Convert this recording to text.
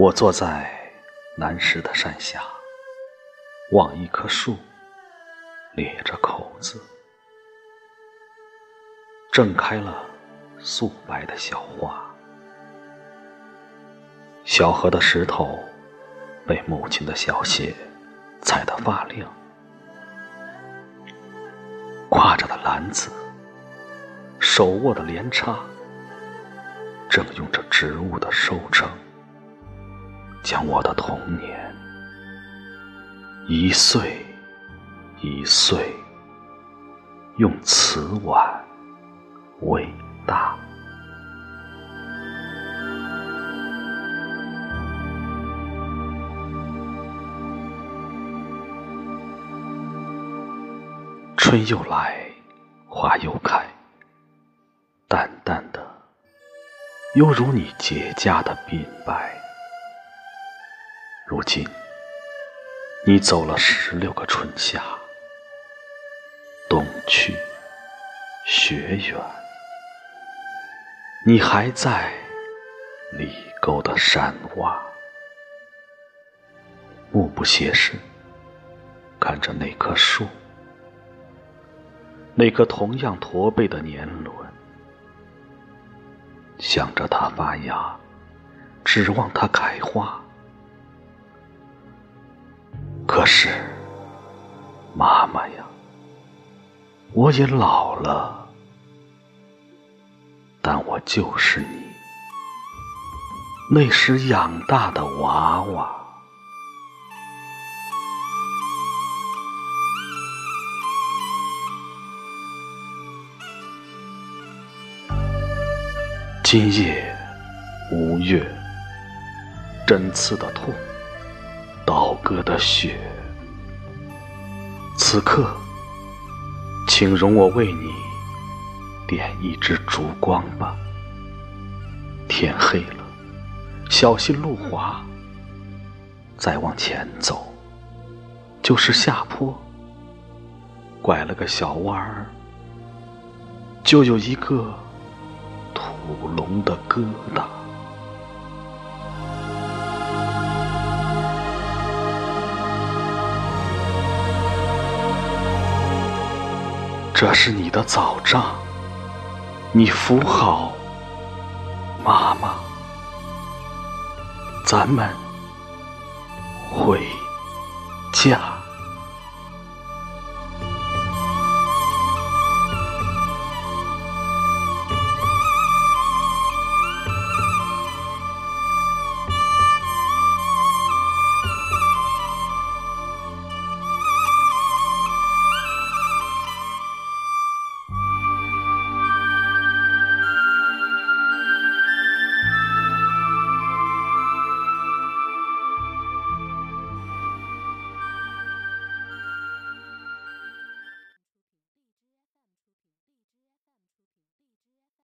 我坐在南石的山下，望一棵树，咧着口子，正开了素白的小花。小河的石头被母亲的小鞋踩得发亮，挎着的篮子，手握的镰叉，正用着植物的收成。将我的童年一岁一岁用瓷碗喂大。春又来，花又开，淡淡的，犹如你结痂的鬓白。如今，你走了十六个春夏，冬去雪远，你还在里沟的山洼，目不斜视看着那棵树，那棵同样驼背的年轮，想着它发芽，指望它开花。可是，妈妈呀，我也老了，但我就是你那时养大的娃娃。今夜无月，针刺的痛。倒戈的雪，此刻，请容我为你点一支烛光吧。天黑了，小心路滑。再往前走，就是下坡，拐了个小弯儿，就有一个土龙的疙瘩。这是你的早帐，你扶好妈妈，咱们回家。